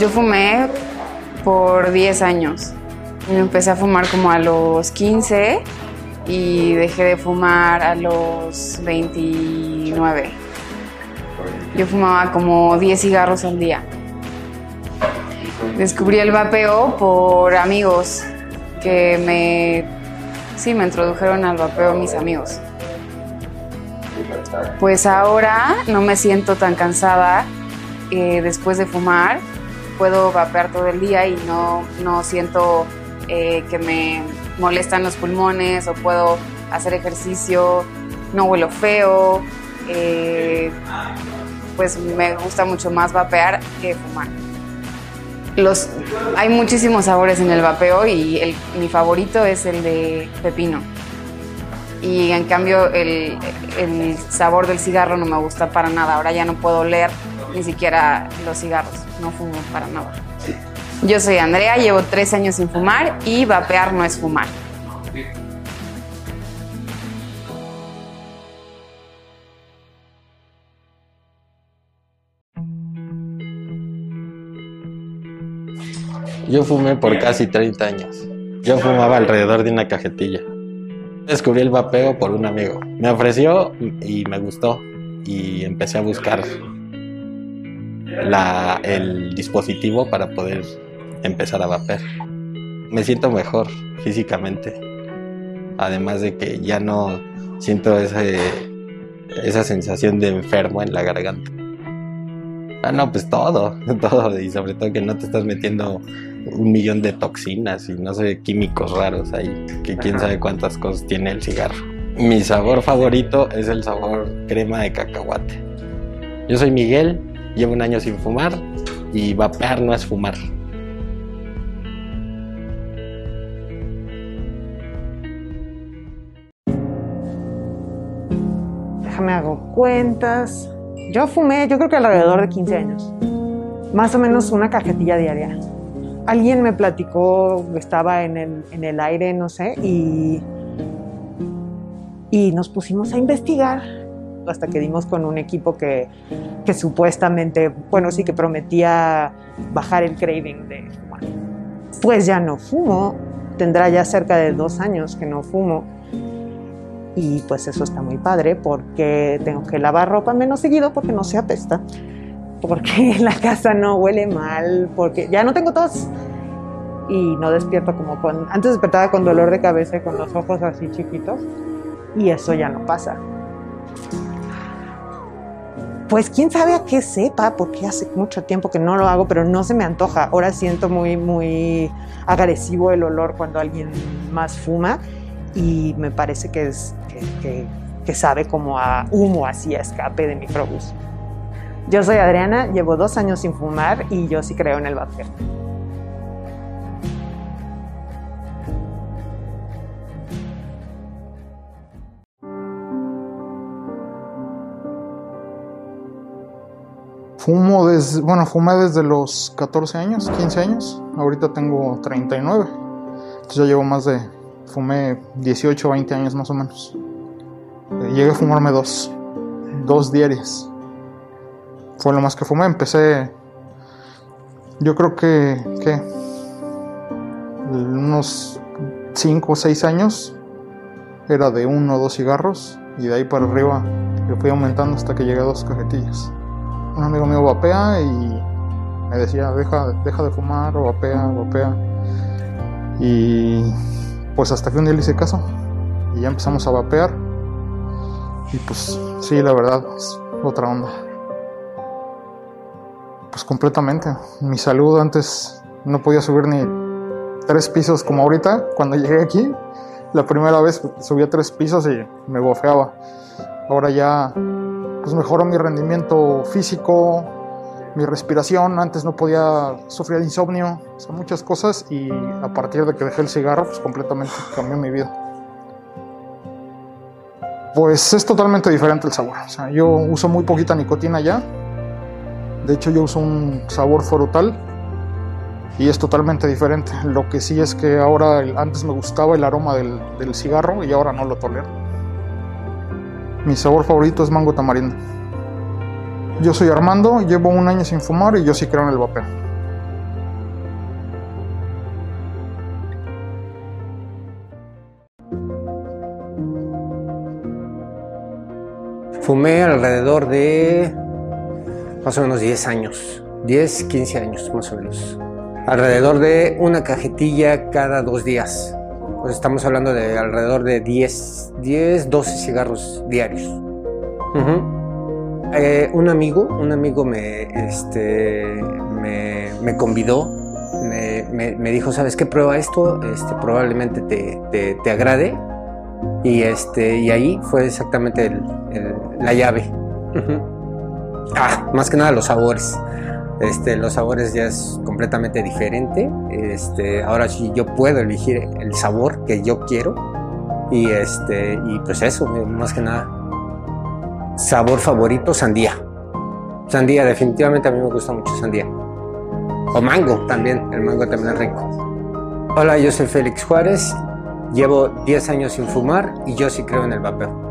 Yo fumé por 10 años. Empecé a fumar como a los 15 y dejé de fumar a los 29. Yo fumaba como 10 cigarros al día. Descubrí el vapeo por amigos que me, sí, me introdujeron al vapeo mis amigos. Pues ahora no me siento tan cansada eh, después de fumar. Puedo vapear todo el día y no, no siento eh, que me molestan los pulmones o puedo hacer ejercicio, no huelo feo. Eh, pues me gusta mucho más vapear que fumar. Los, hay muchísimos sabores en el vapeo y el, mi favorito es el de pepino. Y en cambio el, el sabor del cigarro no me gusta para nada. Ahora ya no puedo oler ni siquiera los cigarros. No fumo para nada. Yo soy Andrea, llevo tres años sin fumar y vapear no es fumar. Yo fumé por casi 30 años. Yo fumaba alrededor de una cajetilla. Descubrí el vapeo por un amigo. Me ofreció y me gustó y empecé a buscar la, el dispositivo para poder empezar a vapear. Me siento mejor físicamente. Además de que ya no siento ese, esa sensación de enfermo en la garganta. Ah, no, pues todo, todo. Y sobre todo que no te estás metiendo un millón de toxinas y no sé, químicos raros ahí, que quién sabe cuántas cosas tiene el cigarro. Mi sabor favorito es el sabor crema de cacahuate. Yo soy Miguel, llevo un año sin fumar y vapear no es fumar. Déjame hago cuentas. Yo fumé, yo creo que alrededor de 15 años. Más o menos una cajetilla diaria. Alguien me platicó, estaba en el, en el aire, no sé, y, y nos pusimos a investigar hasta que dimos con un equipo que, que supuestamente, bueno, sí que prometía bajar el craving de fumar. Pues ya no fumo, tendrá ya cerca de dos años que no fumo. Y pues eso está muy padre porque tengo que lavar ropa menos seguido porque no se apesta, porque la casa no huele mal, porque ya no tengo tos y no despierto como antes despertaba con dolor de cabeza y con los ojos así chiquitos y eso ya no pasa. Pues quién sabe a qué sepa, porque hace mucho tiempo que no lo hago, pero no se me antoja. Ahora siento muy, muy agresivo el olor cuando alguien más fuma y me parece que, es, que, sabe como a humo, así a escape de microbús. Yo soy Adriana, llevo dos años sin fumar y yo sí creo en el vapeo. Fumo desde, bueno, fumé desde los 14 años, 15 años. Ahorita tengo 39. Entonces ya llevo más de, fumé 18, 20 años más o menos. Eh, llegué a fumarme dos, dos diarias. Fue lo más que fumé. Empecé, yo creo que, que unos 5 o 6 años era de uno o dos cigarros y de ahí para arriba le fui aumentando hasta que llegué a dos cajetillas un amigo mío vapea y me decía, deja, deja de fumar, o vapea, vapea. Y pues hasta que un día le hice caso y ya empezamos a vapear. Y pues sí, la verdad, es otra onda. Pues completamente. Mi salud antes no podía subir ni tres pisos como ahorita. Cuando llegué aquí, la primera vez subía tres pisos y me bofeaba. Ahora ya pues mejoró mi rendimiento físico, mi respiración, antes no podía sufrir de insomnio, o sea, muchas cosas y a partir de que dejé el cigarro, pues completamente cambió mi vida. Pues es totalmente diferente el sabor, o sea, yo uso muy poquita nicotina ya, de hecho yo uso un sabor forutal y es totalmente diferente, lo que sí es que ahora, antes me gustaba el aroma del, del cigarro y ahora no lo tolero. Mi sabor favorito es mango tamarindo. Yo soy Armando, llevo un año sin fumar y yo sí creo en el vapeo. Fumé alrededor de más o menos 10 años, 10, 15 años más o menos. Alrededor de una cajetilla cada dos días pues estamos hablando de alrededor de 10, 10 12 cigarros diarios. Eh, un amigo, un amigo me, este, me, me convidó, me, me- me dijo, ¿sabes qué? Prueba esto, este, probablemente te, te, te agrade. Y, este, y ahí fue exactamente el- el- la llave. Ah, más que nada los sabores. Este, los sabores ya es completamente diferente. Este, ahora sí yo puedo elegir el sabor que yo quiero. Y este, y pues eso, más que nada. Sabor favorito, sandía. Sandía, definitivamente a mí me gusta mucho sandía. O mango también, el mango también es rico. Hola, yo soy Félix Juárez, llevo 10 años sin fumar y yo sí creo en el vapeo.